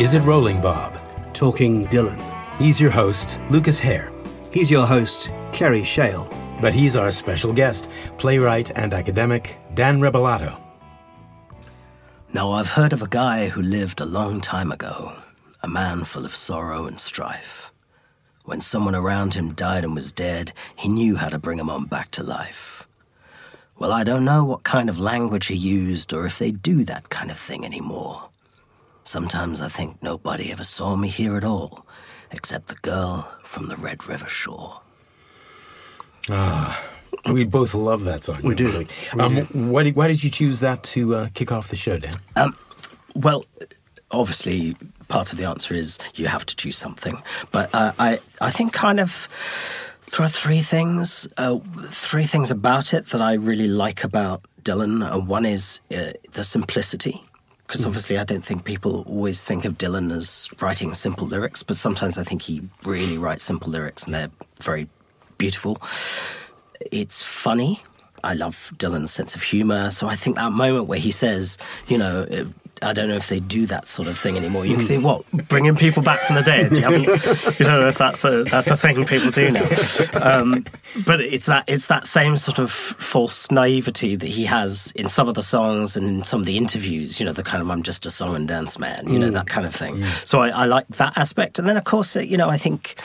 Is It Rolling Bob? Talking Dylan. He's your host, Lucas Hare. He's your host, Kerry Shale. But he's our special guest, playwright and academic, Dan Rebellato. Now, I've heard of a guy who lived a long time ago, a man full of sorrow and strife. When someone around him died and was dead, he knew how to bring him on back to life. Well, I don't know what kind of language he used or if they do that kind of thing anymore. Sometimes I think nobody ever saw me here at all, except the girl from the Red River shore. Ah, we both love that song. We do. we? Um, why, did, why did you choose that to uh, kick off the show, Dan? Um, well, obviously, part of the answer is you have to choose something. But uh, I, I think kind of there are three things, uh, three things about it that I really like about Dylan. Uh, one is uh, the simplicity. Because hmm. obviously, I don't think people always think of Dylan as writing simple lyrics, but sometimes I think he really writes simple lyrics and they're very beautiful. It's funny. I love Dylan's sense of humor. So I think that moment where he says, you know, I don't know if they do that sort of thing anymore. You can think, what, bringing people back from the dead? You, you don't know if that's a that's a thing people do now. Um, but it's that it's that same sort of false naivety that he has in some of the songs and in some of the interviews. You know, the kind of I'm just a song and dance man. You know that kind of thing. So I, I like that aspect. And then of course, you know, I think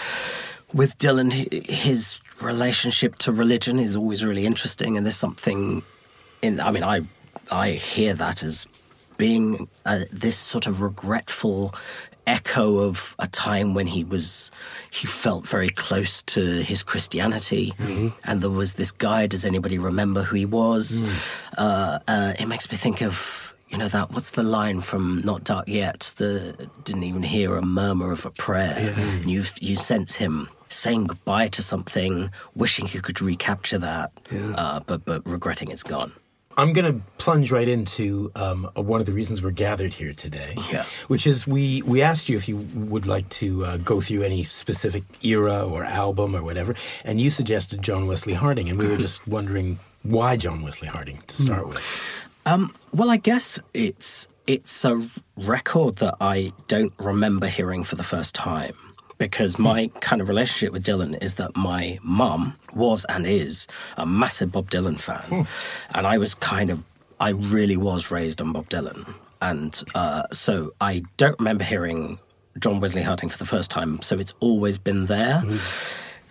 with Dylan, his relationship to religion is always really interesting, and there's something in. I mean, I I hear that as being uh, this sort of regretful echo of a time when he was he felt very close to his Christianity, and there was this guy. Does anybody remember who he was? Uh, uh, it makes me think of. You know that what's the line from Not Dark Yet? The didn't even hear a murmur of a prayer. And you you sense him saying goodbye to something, wishing he could recapture that, uh, but but regretting it's gone. I'm going to plunge right into um, uh, one of the reasons we're gathered here today. Yeah. Which is we, we asked you if you would like to uh, go through any specific era or album or whatever, and you suggested John Wesley Harding, and we were just wondering why John Wesley Harding to start with. Um, well, I guess it's it's a record that I don't remember hearing for the first time because hmm. my kind of relationship with Dylan is that my mum was and is a massive Bob Dylan fan, hmm. and I was kind of I really was raised on Bob Dylan, and uh, so I don't remember hearing John Wesley Harding for the first time. So it's always been there. Hmm.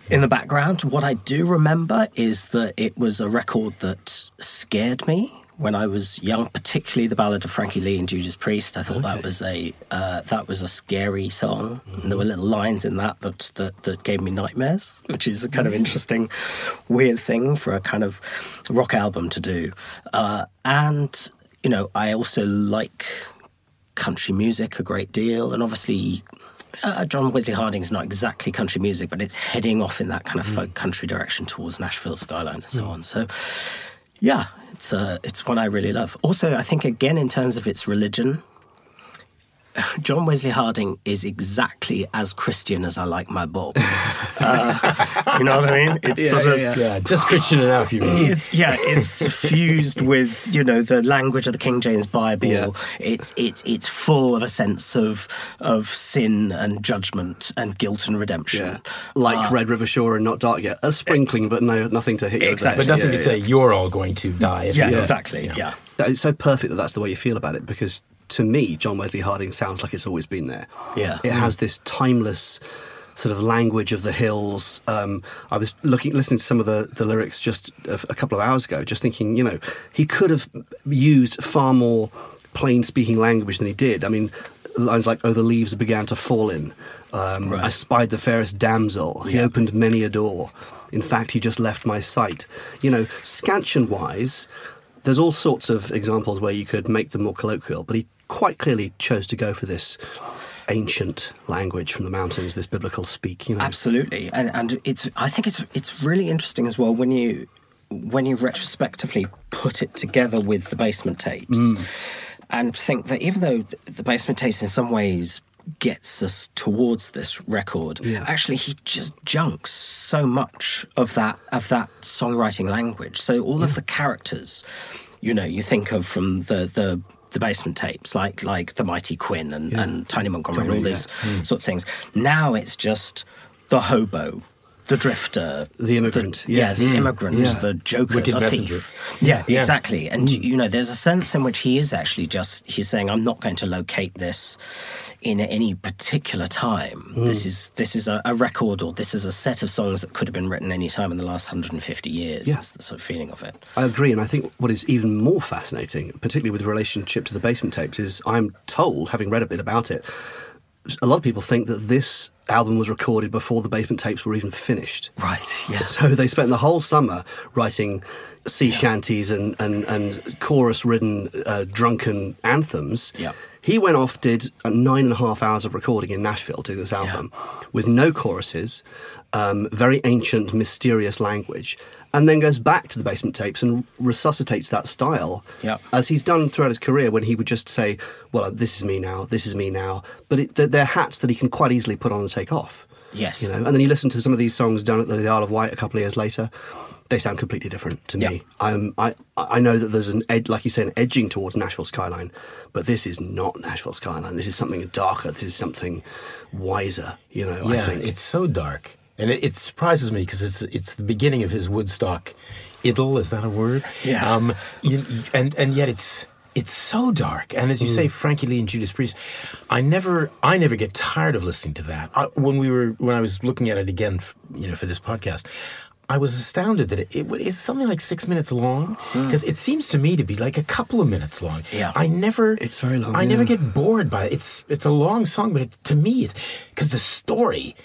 In the background. What I do remember is that it was a record that scared me when I was young, particularly the ballad of Frankie Lee and Judas Priest. I thought that was a uh, that was a scary song. And there were little lines in that that, that that gave me nightmares, which is a kind of interesting, weird thing for a kind of rock album to do. Uh, and you know, I also like country music a great deal, and obviously. Uh, John Wesley Harding is not exactly country music, but it's heading off in that kind of folk country direction towards Nashville skyline and so on. So, yeah, it's uh, it's one I really love. Also, I think again in terms of its religion, John Wesley Harding is exactly as Christian as I like my Bob. Uh, you know what I mean? It's sort of Yeah, just Christian enough, you mean? it's yeah, it's suffused with you know the language of the King James Bible. Yeah. It's it's it's full of a sense of of sin and judgment and guilt and redemption. Yeah. Like Red River Shore and Not Dark Yet. A sprinkling, but no, nothing to hit you. over Exactly. But nothing Yeah, to yeah. say you're all going to die. If Yeah, you don't. exactly. Yeah. That- It's so perfect that that's the way you feel about it because to me, John Wesley Harding sounds like it's always been there. Yeah. It has this timeless sort of language of the hills. Um, I was looking, listening to some of the, the lyrics just a, a couple of hours ago, just thinking, you know, he could have used far more plain speaking language than he did. I mean, lines like, oh, the leaves began to fall in. Um, I spied the fairest damsel. He opened many a door. In fact, he just left my sight. You know, scansion wise, there's all sorts of examples where you could make them more colloquial, but he quite clearly chose to go for this ancient language from the mountains, this biblical speak. You know, Absolutely, and and it's I think it's it's really interesting as well when you when you retrospectively put it together with the basement tapes, mm. and think that even though the basement tapes in some ways gets us towards this record, Yeah. actually he just junks so much of that of that songwriting language. So all of the characters, you know, you think of from the the the basement tapes, like like the Mighty Quinn and, and Tiny Montgomery and all these mm. sort of things. Now it's just the hobo. The drifter, The immigrant, the, yeah, yes. the Mm. immigrant, Yeah. the joker, Wicked the messenger. thief. Yeah, Yeah. exactly. And you know, there's a sense in which he is actually just he's saying, "I'm not going to locate this in any particular time. This is this is a, a record, or this is a set of songs that could have been written any time in the last 150 years." Yeah. That's the sort of feeling of it. I agree, and I think what is even more fascinating, particularly with relationship to the basement tapes, is I'm told, having read a bit about it, a lot of people think that this album was recorded before the basement tapes were even finished. Right. Yeah. So they spent the whole summer writing sea shanties and, and, and chorus ridden uh, drunken anthems. Yeah. He went off, did uh, nine and a half hours of recording in Nashville to this album with no choruses, um, very ancient, mysterious language, and then goes back to the basement tapes and resuscitates that style Yeah. as he's done throughout his career when he would just say, Well, this is me now, this is me now. But it, they're, they're hats that he can quite easily put on and take off. Yes. You know, and then you listen to some of these songs done at the Isle of Wight a couple of years later. They sound completely different to me. I'm, I I know that there's an ed, like you say, an edging towards Nashville Skyline, but this is not Nashville Skyline. This is something darker. This is something wiser. You know, I Yeah, think. it's so dark, and it, it surprises me because it's it's the beginning of his Woodstock idyll. Is that a word? Yeah. Um, you, and and yet it's it's so dark. And as you say, Frankie Lee and Judas Priest, I never I never get tired of listening to that. I, when we were when I was looking at it again, you know, for this podcast. I was astounded that it, it is something like six minutes long because it seems to me to be like a couple of minutes long. Yeah. I never. It's very long, I never get bored by it. It's it's a long song, but it, to me, it's because the story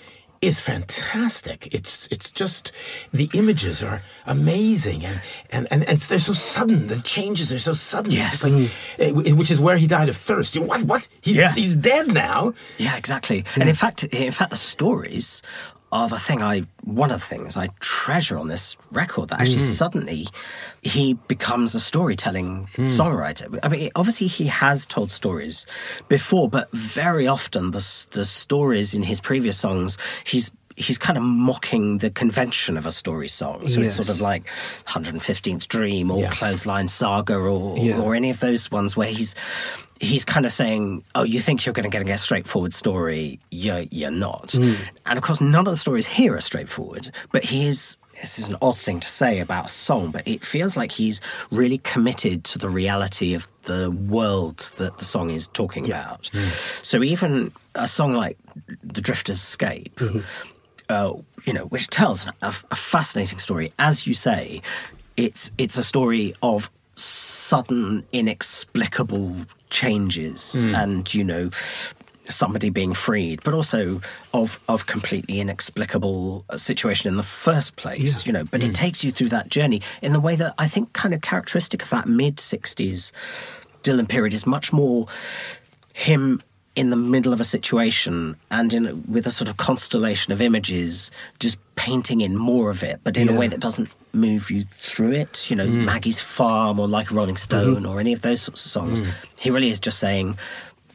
is fantastic. It's it's just the images are amazing, and and and, and they're so sudden. The changes are so sudden. Yes. like, eh, which is where he died of thirst. What? What? He's Yeah. he's dead now. Yeah, exactly. And in fact, in fact, the stories are the thing I one of the things I treasure on this record. That actually hmm. suddenly he becomes a storytelling hmm. songwriter. I mean, obviously he has told stories before, but very often the the stories in his previous songs he's. He's kind of mocking the convention of a story song. So it's sort of like 115th Dream or Yeah. Clothesline Saga or, Yeah. or any of those ones where he's he's kind of saying, "Oh, you think you're going to get a straightforward story? You're you're not." Hmm. And of course, none of the stories here are straightforward. But he is. This is an odd thing to say about a song, but it feels like he's really committed to the reality of the world that the song is talking about. Hmm. So even a song like "The Drifter's Escape." Mm-hmm. uh, you know, which tells a, a fascinating story. As you say, it's it's a story of sudden, inexplicable changes, hmm. and you know, somebody being freed, but also of of completely inexplicable situation in the first place. Yeah. You know, but it hmm. takes you through that journey in the way that I think kind of characteristic of that mid '60s Dylan period is much more him in the middle of a situation and in with a sort of constellation of images just painting in more of it but in a way that doesn't move you through it. You know mm. maggie's farm or like a rolling mm-hmm. stone or any of those sorts of songs. Mm. He really is just saying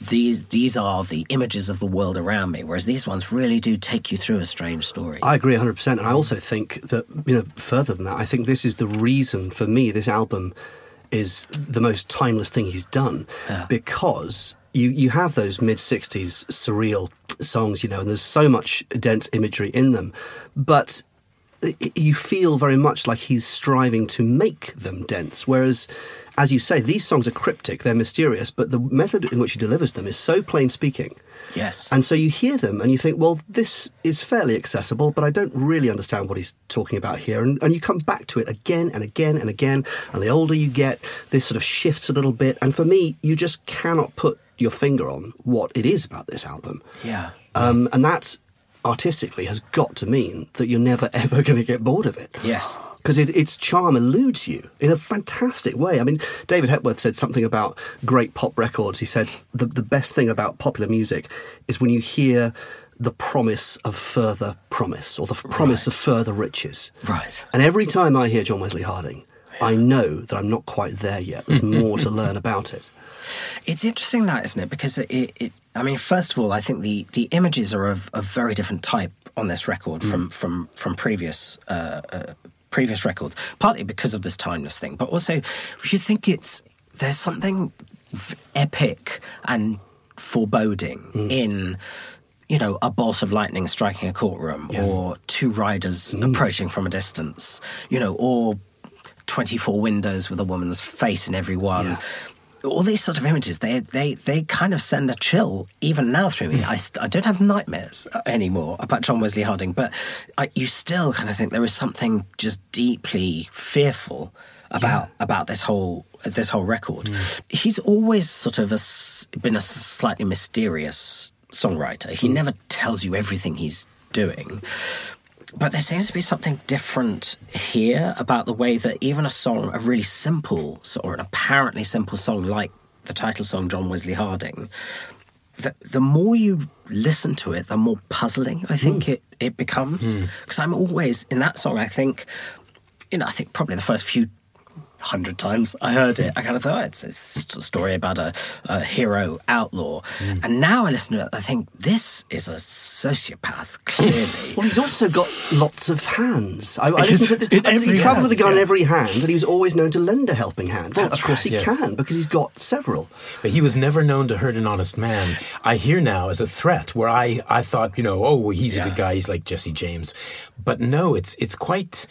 these these are the images of the world around me whereas these ones really do take you through a strange story. I agree 100%. And I also think that, you know, further than that, I think this is the reason for me this album is the most timeless thing he's done. Because you, you have those mid 60s surreal songs, you know, and there's so much dense imagery in them. But you feel very much like he's striving to make them dense. Whereas, as you say, these songs are cryptic, they're mysterious, but the method in which he delivers them is so plain speaking. yes And so you hear them and you think, well, this is fairly accessible, but I don't really understand what he's talking about here. And, and you come back to it again and again and again. And the older you get, this sort of shifts a little bit. And for me, you just cannot put your finger on what it is about this album. yeah Um, and that artistically has got to mean that you're never ever going to get bored of it yes because it, its charm eludes you in a fantastic way. I mean, David Hepworth said something about great pop records. He said the, the best thing about popular music is when you hear the promise of further promise or the f- promise of further riches. Right. And every time I hear John Wesley Harding, I know that I'm not quite there yet. There's more to learn about it. It's interesting that, isn't it? Because it, it, I mean, first of all, I think the, the images are of a very different type on this record from from from previous uh, uh, previous records. Partly because of this timeless thing, but also you think it's there's something epic and foreboding Mm. in. You know, a bolt of lightning striking a courtroom, or two riders Mm. approaching from a distance, you know, or 24 windows with a woman's face in every one. Yeah. All these sort of images, they, they, they kind of send a chill even now through me. I, I don't have nightmares uh, anymore about John Wesley Harding, but I, you still kind of think there is something just deeply fearful about about this whole this whole record. He's always sort of a been a slightly mysterious songwriter. He never tells you everything he's doing. But there seems to be something different here about the way that even a song, a really simple or an apparently simple song like the title song John Wesley Harding, the, the more you listen to it, the more puzzling I think hmm. it, it becomes. Hmm. Because I'm always, in that song, I think, you know, I think probably the first few hundred times I heard it, I kind of thought oh, it's, it's a story about a, a hero outlaw. Hmm. And now I listen to it, I think this is a sociopath, clearly. Well, he's also got lots of hands. I, I listened to this. He every travelled with a hand, gun in every hand, and he was always known to lend a helping hand. Well, That's of course right, he yes. can because he's got several. But he was never known to hurt an honest man. I hear now as a threat where I, I thought, you know, oh, well, he's a good guy. He's like Jesse James. But no, it's it's quite,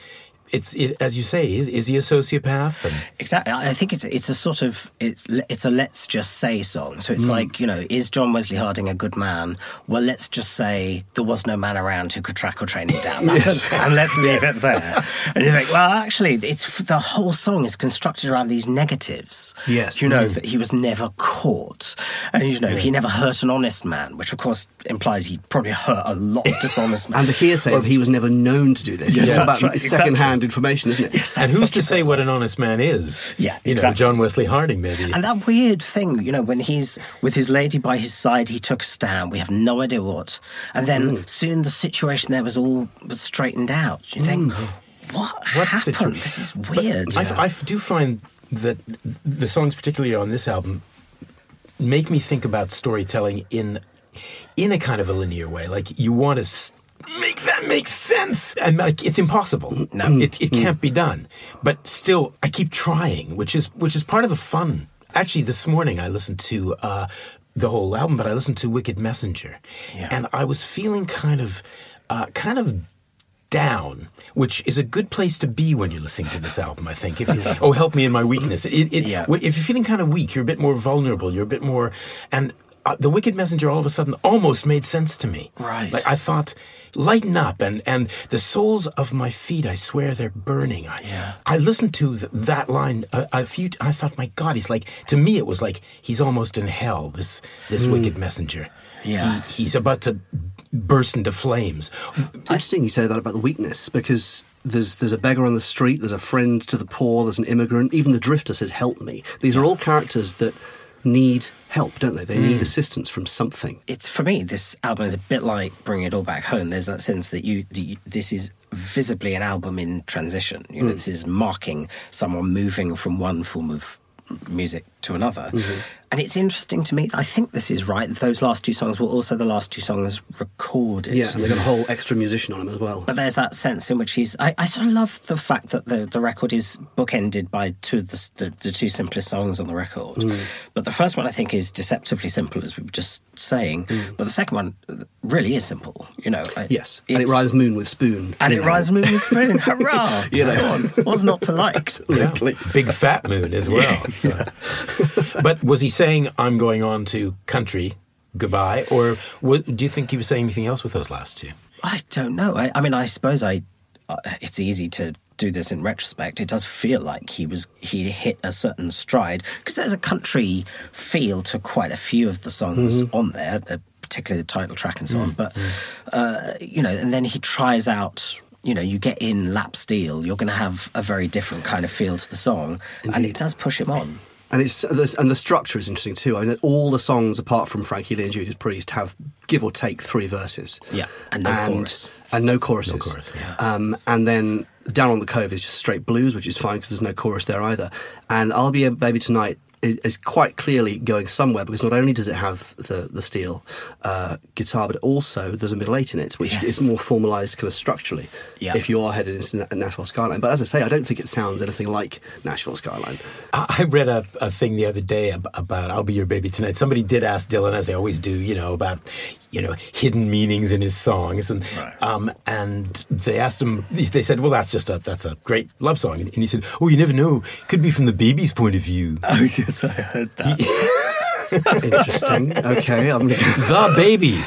it's it, as you say, is, is he a sociopath? And Exactly. I think it's it's a sort of it's it's a let's just say song. So it's hmm. like you know, is John Wesley Harding a good man? Well, let's just say there was no man around who could track or train him down, That's- and let's leave it there. And you think, well, actually, it's the whole song is constructed around these negatives. Yes. you know hmm. that he was never caught, and you know he never hurt an honest man, which of course implies he probably hurt a lot of dishonest men. And the hearsay of he was never known to do this. Yes, it's that's right, information, isn't it? Yes, and who's to say what an honest man is? Yeah, you know, exactly. John Wesley Harding, maybe. And that weird thing, you know, when he's with his lady by his side, he took a stand. We have no idea what. And then Mm. soon the situation there was all was straightened out. You think, what Mm. What's the happened? this is weird. I do find that the songs, particularly on this album, make me think about storytelling in in a kind of a linear way. Like you want to make that make sense, and like it's impossible. No. it, it can't be done. But still, I keep trying, which is which is part of the fun. Actually, this morning I listened to. Uh, the whole album, but I listened to Wicked Messenger, Yeah. and I was feeling kind of, uh, kind of down, which is a good place to be when you're listening to this album. I think. If you, oh, help me in my weakness. It, it, Yeah. If you're feeling kind of weak, you're a bit more vulnerable. You're a bit more, and uh, the Wicked Messenger all of a sudden almost made sense to me. Right. Like I thought, lighten up, and and the soles of my feet, I swear they're burning. I, Yeah. I listened to th- that line a, a few. I thought, my God, he's like. To me, it was like he's almost in hell. This this Wicked Messenger. Yeah. He, he's about to burst into flames. Interesting you say that about the weakness because there's there's a beggar on the street, there's a friend to the poor, there's an immigrant, even the drifter says, "Help me." These are all characters that need help, don't they? They need mm. assistance from something. it's for me this album is a bit like bringing it all back home there's that sense that you, this is visibly an album in transition you know mm. this is marking someone moving from one form of music to another and it's interesting to me i think this is right those last two songs were also the last two songs recorded Yeah, and they've got a whole extra musician on them as well. but there's that sense in which he's. I, I sort of love the fact that the, the record is bookended by two of the, the, the two simplest songs on the record. Mm. But the first one I think is deceptively simple, as we were just saying. But the second one really is simple. You know. I- Mm. Yes, and it it's- rhymes moon with spoon. And you it know. rhymes moon with spoon. Hurrah! You know. Come on. What's not to like? Yeah. Big fat moon as well. so. but was he saying, I'm going on to country, goodbye? Or wa- do you think he was saying anything else with those last two? I don't know. I, I mean, I suppose I. Uh, it's easy to do this in retrospect. It does feel like he was he hit a certain stride because there's a country feel to quite a few of the songs on there, uh, particularly the title track and so on. But uh, you know, and then he tries out. You know, you get in lap steel, you're going to have a very different kind of feel to the song, and it does push him on. And it's and the structure is interesting too. I mean, all the songs apart from Frankie Lee and Judas Priest have give or take three verses. Yeah, and no chorus. And no choruses. No chorus, yeah. Um, and then down on the cove is just straight blues, which is fine because there's no chorus there either. And I'll be a baby tonight is, is quite clearly going somewhere because not only does it have the the steel uh, guitar, but also there's a middle eight in it, which Yes. is more formalised kind of structurally. Yeah. If you are headed into Nashville Skyline, but as I say, I don't think it sounds anything like Nashville Skyline. I I read a, a thing the other day about "I'll Be Your Baby Tonight." Somebody did ask Dylan, as they always do, you know, about you know hidden meanings in his songs, and Right. um, and they asked him. They said, "Well, that's just a that's a great love song," and he said, "Oh, you never know. Could be from the baby's point of view." Oh, yes, I heard that. Interesting. okay, I'm the baby.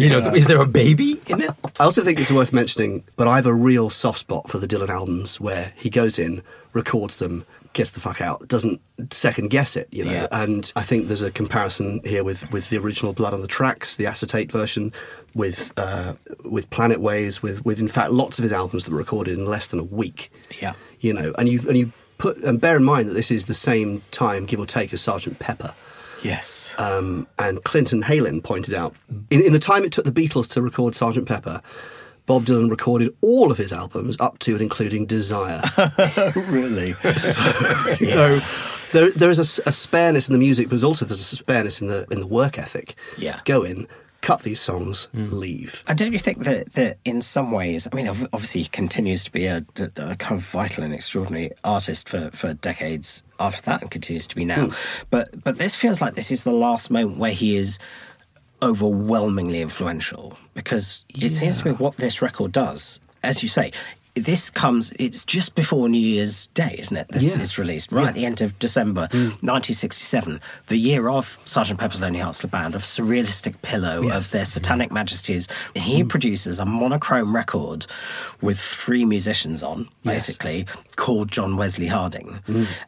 You know, is there a baby in it? I also think it's worth mentioning, but I have a real soft spot for the Dylan albums where he goes in, records them, gets the fuck out, doesn't second guess it, you know. Yeah. And I think there's a comparison here with, with the original Blood on the Tracks, the acetate version, with uh, with Planet Waves, with with in fact lots of his albums that were recorded in less than a week. Yeah. You know, and you and you put and bear in mind that this is the same time, give or take, as Sergeant Pepper. Yes. Um, and Clinton Heylin pointed out in, in the time it took the Beatles to record Sergeant Pepper, Bob Dylan recorded all of his albums up to and including Desire. really? you know, there, there is a spareness in the music, but also there's a spareness in the in the work ethic. Yeah. Go in, cut these songs, leave. And don't you think that, that in some ways, I mean, obviously he continues to be a, a- a kind of vital and extraordinary artist for, for decades after that and continues to be now. Hmm. But but this feels like this is the last moment where he is overwhelmingly influential because it seems to me what this record does, as you say, this comes, it's just before New Year's Day, isn't it? This Yeah. is released right at the end of December hmm. 1967, the year of Sgt. Pepper's Lonely Hearts Club Band, of Surrealistic Pillow, of their Satanic hmm. Majesties. He hmm. produces a monochrome record with three musicians on, basically, called John Wesley Harding.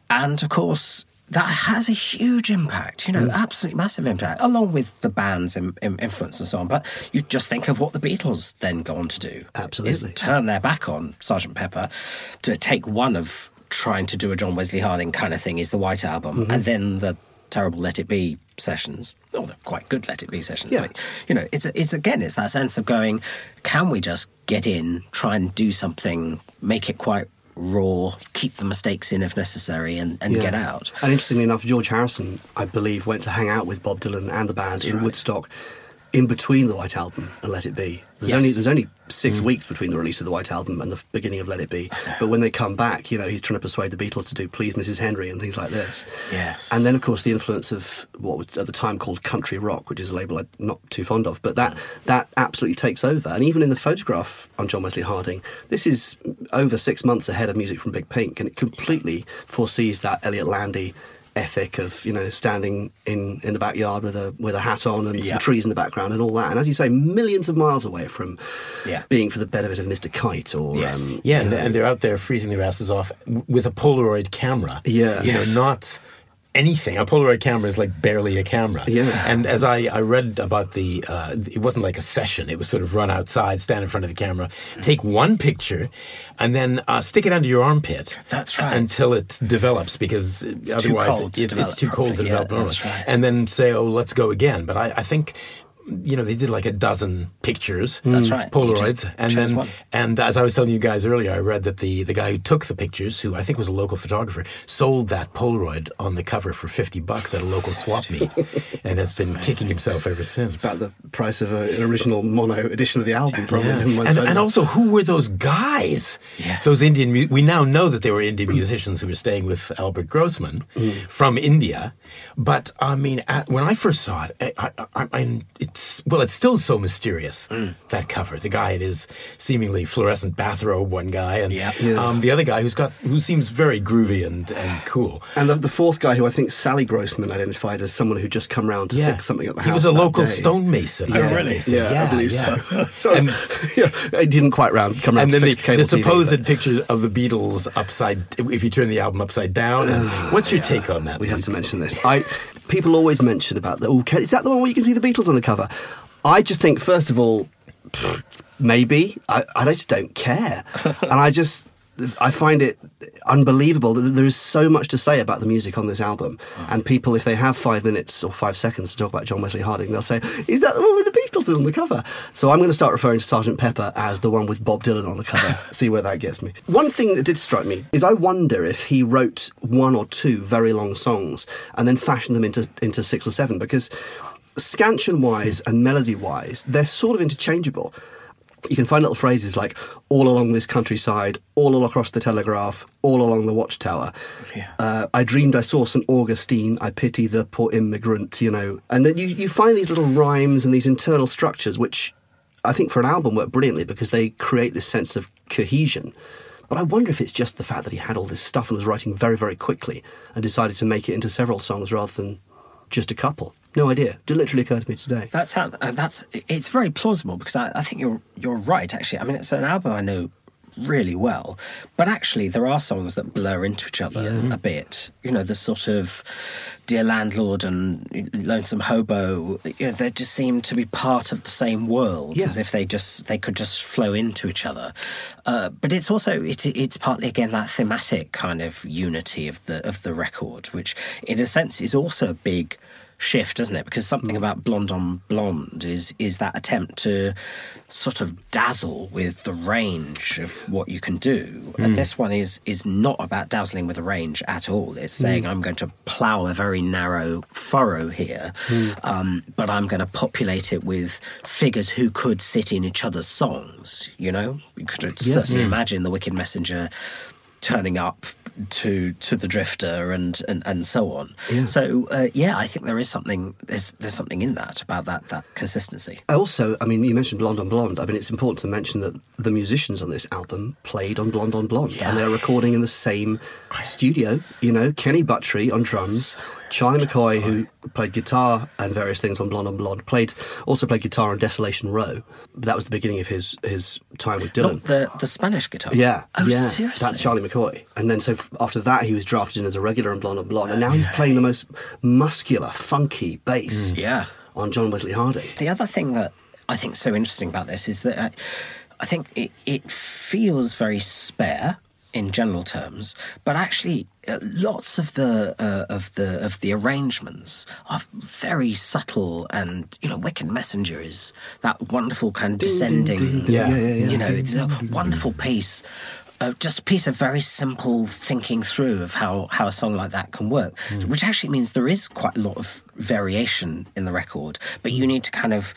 And of course, that has a huge impact, you know, absolutely massive impact, along with the band's im- im- influence and so on. But you just think of what the Beatles then go on to do. Absolutely. Turn their back on Sergeant Pepper to take one of trying to do a John Wesley Harding kind of thing is the White Album, Mm-hmm. and then the terrible Let It Be sessions. Oh, they're quite good Let It Be sessions. Yeah. But, you know, it's it's again, it's that sense of going, can we just get in, try and do something, make it quite raw, keep the mistakes in if necessary, and, and Yeah. get out. And interestingly enough, George Harrison, I believe, went to hang out with Bob Dylan and the band in Woodstock in between the White Album and Let It Be. There's Yes. only there's only six mm. weeks between the release of the White Album and the beginning of Let It Be. But when they come back, you know, he's trying to persuade the Beatles to do Please Mrs. Henry and things like this. Yes. And then, of course, the influence of what was at the time called country rock, which is a label I'm not too fond of, but that that absolutely takes over. And even in the photograph on John Wesley Harding, this is over six months ahead of music from Big Pink, and it completely foresees that Elliott Landy ethic of you know standing in in the backyard with a with a hat on and Yeah. some trees in the background and all that. And as you say, millions of miles away from Yeah. being for the benefit of Mr. Kite or Yes. um, Yeah, and, and they're out there freezing their asses off with a Polaroid camera. Yeah. you Yes. know, not anything. A Polaroid camera is like barely a camera. Yeah. And as I, I read about the, uh, it wasn't like a session. It was sort of run outside, stand in front of the camera, take one picture, and then uh, stick it under your armpit. That's right. Until it develops, because too otherwise cold to it, develop it's too cold to develop Yeah, normally. that's right. And then say, oh, let's go again. But I, I think. You know, they did like a dozen pictures. That's right. Polaroids, just and then one. and as I was telling you guys earlier, I read that the, the guy who took the pictures, who I think was a local photographer, sold that Polaroid on the cover for 50 bucks at a local swap meet and has been kicking himself ever since. about the price of a, an original mono edition of the album, probably. Yeah. And, and also, who were those guys? Yes. Those Indian. Mu- we now know that they were Indian musicians who were staying with Albert Grossman mm. from India. But I mean, at, when I first saw it, I, I, I, I, it's well, it's still so mysterious that cover. The guy in his seemingly fluorescent bathrobe, one guy, and Yeah. Yeah. Um, the other guy who's got who seems very groovy and, and cool. And the, the fourth guy, who I think Sally Grossman identified as someone who just come round to fix something at the house. He was a that local day. stonemason. I Oh, think really? they said. Yeah, I believe yeah. so. so And- yeah, it didn't quite round come round and then to the, fix the cable the TV, supposed but picture of the Beatles upside if you turn the album upside down. And what's your take on that? we have to mention this. I people always mention about the. Oh, is that the one where you can see the Beatles on the cover? I just think, first of all, pfft, maybe I, I just don't care, and I just I find it unbelievable that there is so much to say about the music on this album. Oh. And people, if they have five minutes or five seconds to talk about John Wesley Harding, they'll say, "Is that the one with the On the cover?" So I'm going to start referring to Sergeant Pepper as the one with Bob Dylan on the cover. See where that gets me. One thing that did strike me is I wonder if he wrote one or two very long songs and then fashioned them into into six or seven because scansion wise and melody wise, they're sort of interchangeable. You can find little phrases like all along this countryside, all across the telegraph, all along the watchtower. Yeah. Uh, I dreamed I saw St. Augustine, I pity the poor immigrant, you know. And then you, you find these little rhymes and these internal structures, which I think for an album work brilliantly because they create this sense of cohesion. But I wonder if it's just the fact that he had all this stuff and was writing very, very quickly and decided to make it into several songs rather than just a couple. No idea. It literally occurred to me today. That's how. Uh, that's. It's very plausible because I, I think you're you're right. Actually, I mean, it's an album I know really well, but actually there are songs that blur into each other a bit. You know, the sort of "Dear Landlord" and "Lonesome Hobo." You know, they just seem to be part of the same world, Yeah. as if they just they could just flow into each other. Uh, but it's also it, it's partly again that thematic kind of unity of the of the record, which in a sense is also a big shift, isn't it? Because something mm. about Blonde on Blonde is is that attempt to sort of dazzle with the range of what you can do, and mm. this one is is not about dazzling with the range at all. It's saying mm. I'm going to plough a very narrow furrow here, um, but I'm going to populate it with figures who could sit in each other's songs. You know, you could certainly imagine the Wicked Messenger turning up to to the drifter and and, and so on Yeah. so uh, yeah i think there is something there's there's something in that about that that consistency Also, I mean, you mentioned Blonde on Blonde. I mean, it's important to mention that the musicians on this album played on Blonde on Blonde, and they're recording in the same studio. You know, Kenny Buttrey on drums, Charlie McCoy, who played guitar and various things on Blonde on Blonde, played also played guitar on Desolation Row. But that was the beginning of his his time with Dylan. not the the spanish guitar Yeah, oh yeah, seriously that's Charlie McCoy. And then so f- after that, he was drafted in as a regular on Blonde on Blonde, and now he's playing the most muscular, funky bass yeah on John Wesley Harding. The other thing that I think is so interesting about this is that uh, I think it, it feels very spare in general terms, but actually uh, lots of the uh, of the of the arrangements are very subtle, and you know, Wicked Messenger is that wonderful kind of descending. Yeah. Yeah, yeah, yeah. You know, it's a wonderful piece. Uh, just a piece of very simple thinking through of how, how a song like that can work, which actually means there is quite a lot of variation in the record, but you need to kind of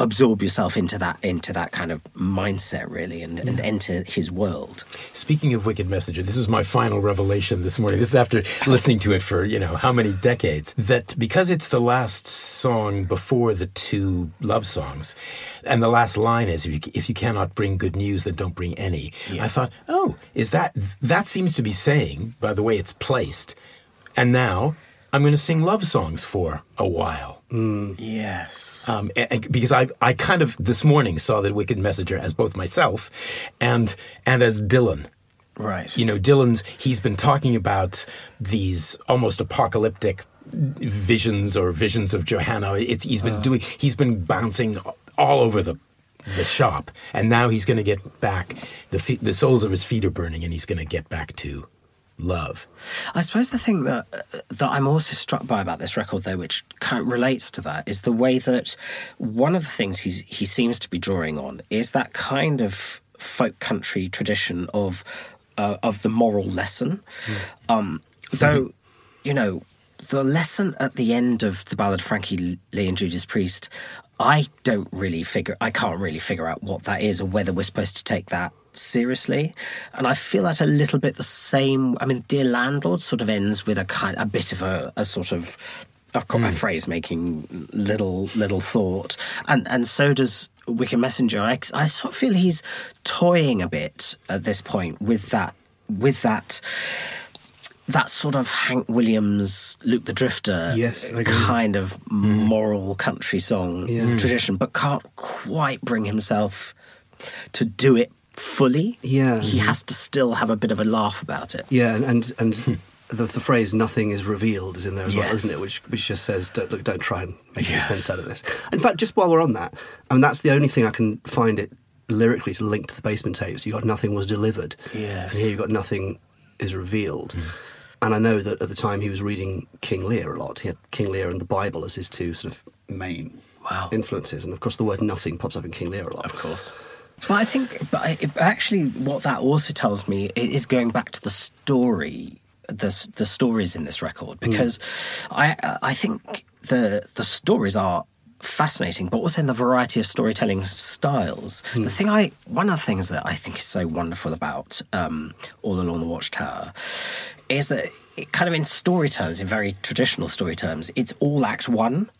absorb yourself into that into that kind of mindset really and, and enter his world. Speaking of Wicked Messenger, this was my final revelation this morning. This is after listening to it for, you know, how many decades. That because it's the last song before the two love songs, and the last line is, if you, if you cannot bring good news, then don't bring any. I thought, oh, is that, that seems to be saying, by the way it's placed, and now I'm going to sing love songs for a while. Yes. Um, a- a- because I, I kind of this morning saw the Wicked Messenger as both myself and and as Dylan. Right. You know, Dylan's he's been talking about these almost apocalyptic visions or visions of Johanna. It's, he's been doing he's been bouncing all over the the shop, and now he's going to get back. the fe- The soles of his feet are burning, and he's going to get back to love. I suppose the thing that that I'm also struck by about this record, though, which kind of relates to that, is the way that one of the things he's, he seems to be drawing on is that kind of folk country tradition of uh, of the moral lesson. Um, though, you know, the lesson at the end of the ballad of Frankie Lee and Judas Priest, I don't really figure, I can't really figure out what that is or whether we're supposed to take that seriously. And I feel that a little bit the same. I mean, Dear Landlord sort of ends with a kind, a bit of a, a sort of. I've got my phrase making little little thought, and and so does Wicked Messenger. I, I sort of feel he's toying a bit at this point with that with that that sort of Hank Williams, Luke the Drifter, Yes, kind of hmm. moral country song Yeah. tradition, but can't quite bring himself to do it fully. Yeah. he mm-hmm. has to still have a bit of a laugh about it. Yeah, and and, and the, the phrase "nothing is revealed" is in there as well, isn't it? Which which just says, "Don't look, don't try and make any sense out of this." In fact, just while we're on that, I mean, that's the only thing I can find it lyrically to link to the basement tapes. You got nothing was delivered. Yes. And here you got nothing is revealed. Hmm. And I know that at the time he was reading King Lear a lot. He had King Lear and the Bible as his two sort of main Wow. influences. And of course, the word nothing pops up in King Lear a lot. Of course. But I think, but I- actually, what that also tells me is going back to the story, the the stories in this record, because I I think the the stories are fascinating, but also in the variety of storytelling styles. The thing I one of the things that I think is so wonderful about um, All Along the Watchtower is that it kind of in story terms, in very traditional story terms, it's all act one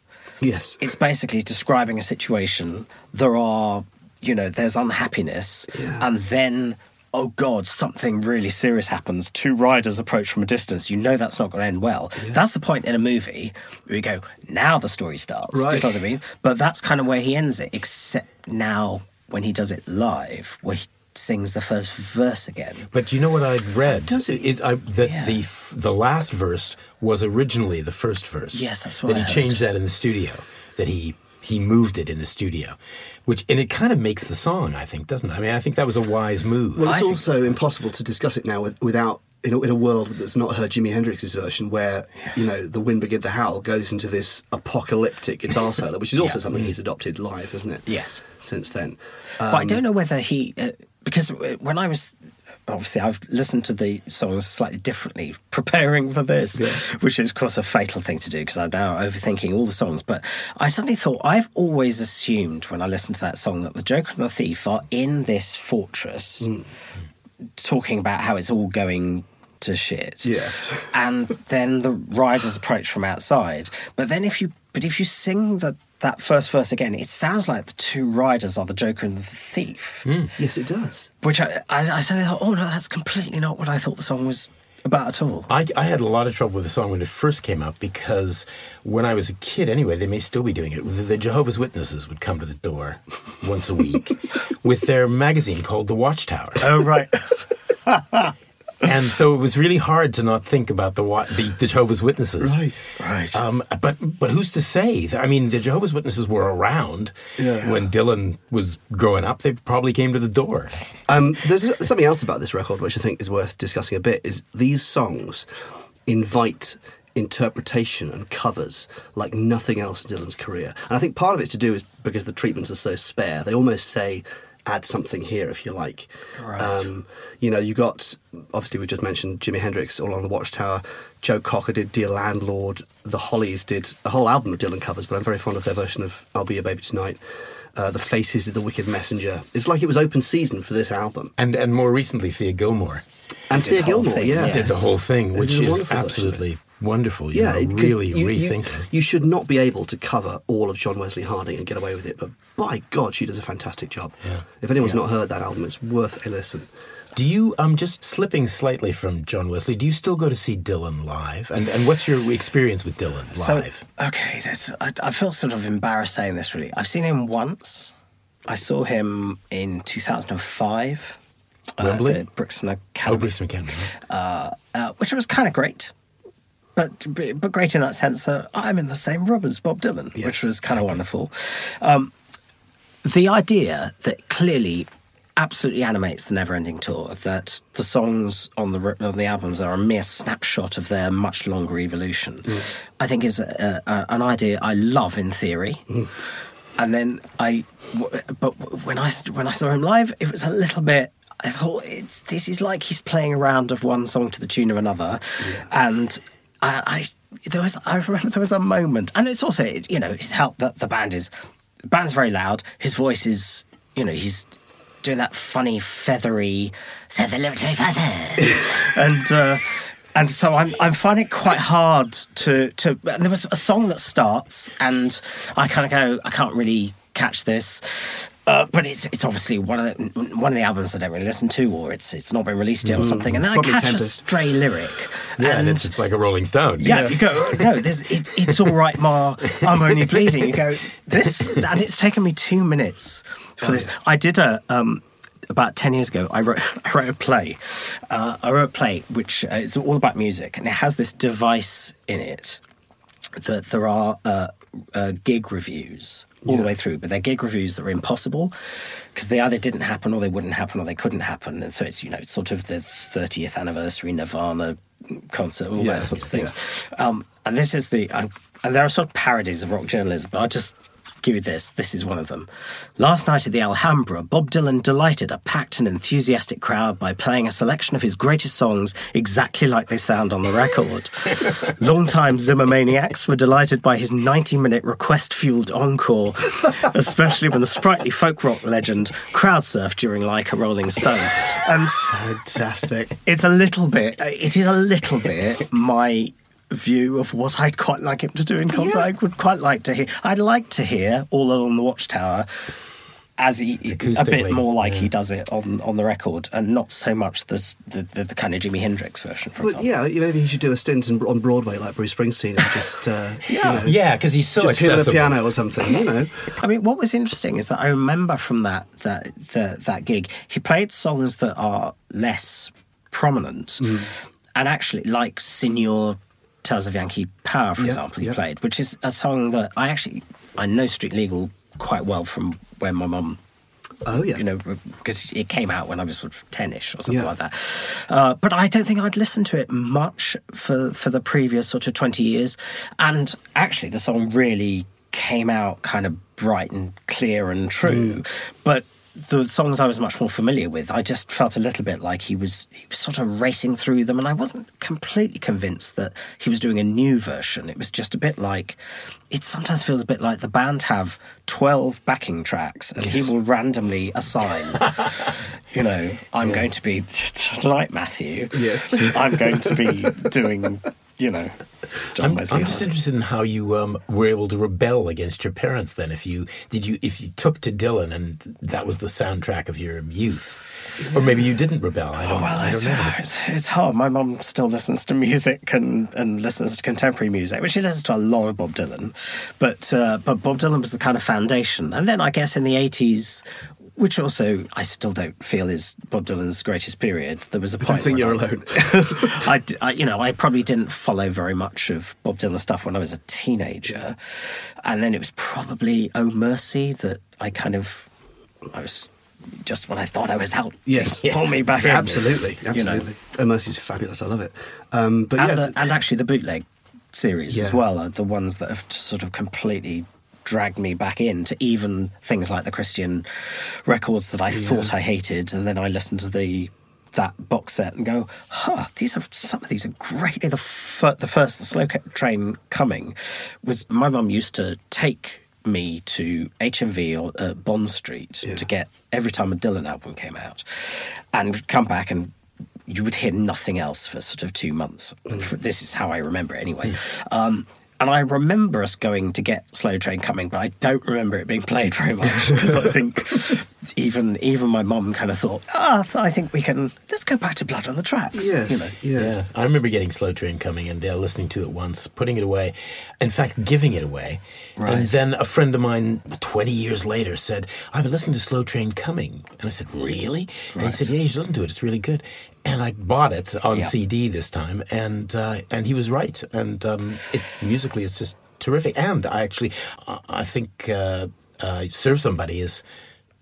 Yes. it's basically describing a situation. There are, you know, there's unhappiness, Yeah. and then, oh God, something really serious happens. Two riders approach from a distance. You know that's not going to end well. That's the point in a movie where you go, now the story starts. Right. You know what I mean? But that's kind of where he ends it, except now when he does it live, where he sings the first verse again. But you know what I read? Does it? I, that Yeah. the the last verse was originally the first verse. Yes, that's what That I he heard. changed that in the studio. That he he moved it in the studio, which and it kind of makes the song. I think, doesn't it? I mean, I think that was a wise move. Well, it's think also impossible to discuss it now without in a, in a world that's not heard Jimi Hendrix's version, where you know the wind begin to howl goes into this apocalyptic guitar solo, which is also Yeah. something mm. he's adopted live, isn't it? Yes. Since then, but I don't um, know whether he uh, because uh, when I was obviously I've listened to the songs slightly differently preparing for this, which is of course a fatal thing to do because I'm now overthinking all the songs. But I suddenly thought I've always assumed when I listened to that song that the Joker and the Thief are in this fortress, hmm. talking about how it's all going to shit. Yes. and then the riders approach from outside. But then if you but if you sing the that first verse again, it sounds like the two riders are the Joker and the thief. Hmm. yes, it does. Which I, I, I suddenly thought, oh no, that's completely not what I thought the song was about at all. I, I had a lot of trouble with the song when it first came out because when I was a kid, anyway, they may still be doing it. The the Jehovah's Witnesses would come to the door once a week with their magazine called The Watchtower. Oh right. and so it was really hard to not think about the wa- the, the Jehovah's Witnesses. right. Um, but but who's to say? I mean, the Jehovah's Witnesses were around Yeah. when Dylan was growing up. They probably came to the door. Um, there's something else about this record which I think is worth discussing a bit. Is these songs invite interpretation and covers like nothing else in Dylan's career, and I think part of it's to do is because the treatments are so spare. They almost say. Add something here if you like. Right. Um, you know, you got obviously we just mentioned Jimi Hendrix all on the Watchtower. Joe Cocker did Dear Landlord. The Hollies did a whole album of Dylan covers, but I'm very fond of their version of I'll Be Your Baby Tonight. Uh, the Faces of The Wicked Messenger. It's like it was open season for this album. And and more recently, Thea Gilmore And Thea the Gilmore, thing, yeah. yeah. did the whole thing, which is wonderful version of it. absolutely wonderful. You Yeah, know, really you, you- rethinking. You, should not be able to cover all of John Wesley Harding and get away with it, but by God, she does a fantastic job. Yeah. If anyone's not heard that album, it's worth a listen. Do you, um, just slipping slightly from John Wesley, do you still go to see Dylan live? And and what's your experience with Dylan live? So, okay, that's, I, I feel sort of embarrassed saying this really. I've seen him once. I saw him in 2005. Wembley? Uh, the Brixton Academy. oh, Bruce McKenna. uh, which was kind of great. But, but great in that sense that I'm in the same room as Bob Dylan, which was kind of wonderful. Um, the idea that clearly absolutely animates the Neverending Tour, that the songs on the on the albums are a mere snapshot of their much longer evolution, mm. I think is a, a, an idea I love in theory. Mm. And then I, but when I when I saw him live, it was a little bit. I thought it's this is like he's playing a round of one song to the tune of another, and I, I there was I remember there was a moment, and it's also you know it's helped that the band is the band's very loud. His voice is you know he's doing that funny feathery said the liberty feather and. Uh, and so I'm I'm finding it quite hard to to. And there was a song that starts, and I kind of go, I can't really catch this. Uh, but it's it's obviously one of the one of the albums I don't really listen to, or it's it's not been released yet, or something. And then I probably catch a stray lyric. Yeah, and and it's like a Rolling Stone. yeah, you go, no, there's, it, it's all right, Ma. I'm only bleeding. You go, this, and it's taken me two minutes for this. I did a, um, about 10 years ago, I wrote, I wrote a play. Uh, I wrote a play which uh, is all about music, and it has this device in it that there are uh, uh, gig reviews all the way through, but they're gig reviews that are impossible because they either didn't happen or they wouldn't happen or they couldn't happen. And so it's, you know, it's sort of the 30th anniversary Nirvana concert, all Yeah, those sorts of things. Um, and this is the, um, and there are sort of parodies of rock journalism, but I'll just give you this. This is one of them. Last night at the Alhambra, Bob Dylan delighted a packed and enthusiastic crowd by playing a selection of his greatest songs exactly like they sound on the record. Longtime Zimmermaniacs were delighted by his 90 minute request fueled encore, especially when the sprightly folk rock legend crowd surfed during Like a Rolling Stone. And Fantastic. it's a little bit, it is a little bit my view of what I'd quite like him to do in concert. I would quite like to hear, I'd like to hear All Along the Watchtower as he, a bit Acoustically, more like yeah. he does it on, on the record and not so much the, the, the, the kind of Jimi Hendrix version, for But example. yeah, maybe he should do a stint in, on Broadway like Bruce Springsteen and just, uh, you know, Yeah, because he's so just him and a piano or something, you know. I mean, what was interesting is that I remember from that that the, that gig, he played songs that are less prominent, and actually, like "Señor Tales of Yankee Power," for Yeah, example, he yeah. played, which is a song that I actually I know Street Legal quite well from when my mum Oh yeah, you know, because it came out when I was sort of ten-ish or something Yeah. like that. Uh, but I don't think I'd listened to it much for for the previous sort of twenty years. And actually, the song really came out kind of bright and clear and true. But the songs I was much more familiar with, I just felt a little bit like he was he was sort of racing through them, and I wasn't completely convinced that he was doing a new version. It was just a bit like it sometimes feels a bit like the band have twelve backing tracks, and he will randomly assign. you know, I'm going to be tonight, Matthew. Yes. I'm going to be doing. You know, I'm, I'm just interested in how you um, were able to rebel against your parents. Then, if you did you if you took to Dylan and that was the soundtrack of your youth, or maybe you didn't rebel. I don't. Well, I it's, don't know. it's, it's hard. My mum still listens to music and, and listens to contemporary music, which she listens to a lot of Bob Dylan. But uh, but Bob Dylan was the kind of foundation. And then I guess in the 80s, which also I still don't feel is Bob Dylan's greatest period, there was a I point. think you're I- alone. I, I- you know, I probably didn't follow very much of Bob Dylan stuff when I was a teenager, and then it was probably Oh Mercy that I kind of, I was just when I thought I was out, Yes. pull me back in. absolutely, You know. absolutely. Oh, Mercy's fabulous. I love it. Um, but and, yes, the, and actually the bootleg series as well are the ones that have sort of completely dragged me back into even things like the Christian records that I thought I hated, and then I listened to the that box set and go, huh, these are some of these are great. The fir- the first the slow train coming was my mum used to take me to HMV or uh, Bond Street to get every time a Dylan album came out, and come back and you would hear nothing else for sort of two months. For- This is how I remember it anyway. Um, and I remember us going to get Slow Train Coming, but I don't remember it being played very much because I think even even my mum kind of thought, ah, I think we can let's go back to Blood on the Tracks. yes, you know. yes. Yeah, I remember getting Slow Train coming and uh, listening to it once, putting it away, in fact, giving it away. Right. And then a friend of mine, 20 years later, said, I've been listening to Slow Train Coming. And I said, Really? And he said, Yeah, you should listen to it. It's really good. And I bought it on Yeah. CD this time, and uh, and he was right. And um, it, musically, it's just terrific. And I actually, I I think uh, uh, Serve Somebody is.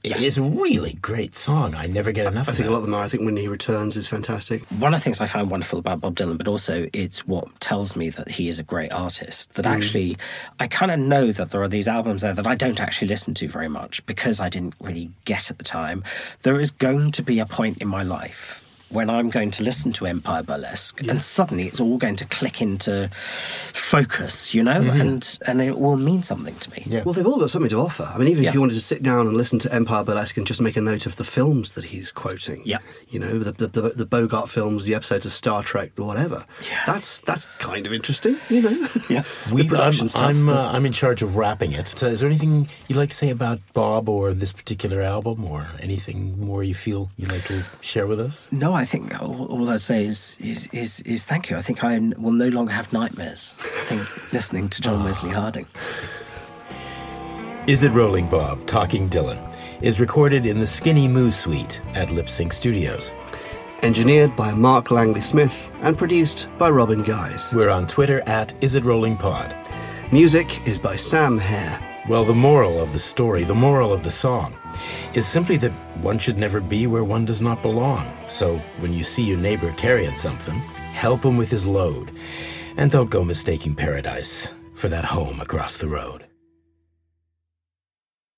Is a really great song. I never get enough I of think that. a lot of them are. I think When He Returns is fantastic. One of the things I find wonderful about Bob Dylan, but also it's what tells me that he is a great artist. That actually, I kind of know that there are these albums there that I don't actually listen to very much because I didn't really get at the time. There is going to be a point in my life when I'm going to listen to Empire Burlesque, and suddenly it's all going to click into focus, you know, and and it will mean something to me. Yeah. Well, they've all got something to offer. I mean, even Yeah. if you wanted to sit down and listen to Empire Burlesque and just make a note of the films that he's quoting, Yeah. you know, the, the, the, the Bogart films, the episodes of Star Trek, or whatever. Yeah. That's that's kind of interesting, you know. Yeah. the We, I'm, stuff. I'm, uh, I'm in charge of wrapping it. So is there anything you'd like to say about Bob or this particular album, or anything more you feel you'd like to share with us? No, I think all, all I'd say is, is is is thank you. I think I will no longer have nightmares. I think listening to John Wesley ah. Harding. Is It Rolling Bob, Talking Dylan, is recorded in the Skinny Moo Suite at Lip Sync Studios. Engineered by Mark Langley Smith and produced by Robin Guys. We're on Twitter at Is It Rolling Pod. Music is by Sam Hare. Well, the moral of the story, the moral of the song, is simply that one should never be where one does not belong. So when you see your neighbor carrying something, help him with his load. And don't go mistaking paradise for that home across the road.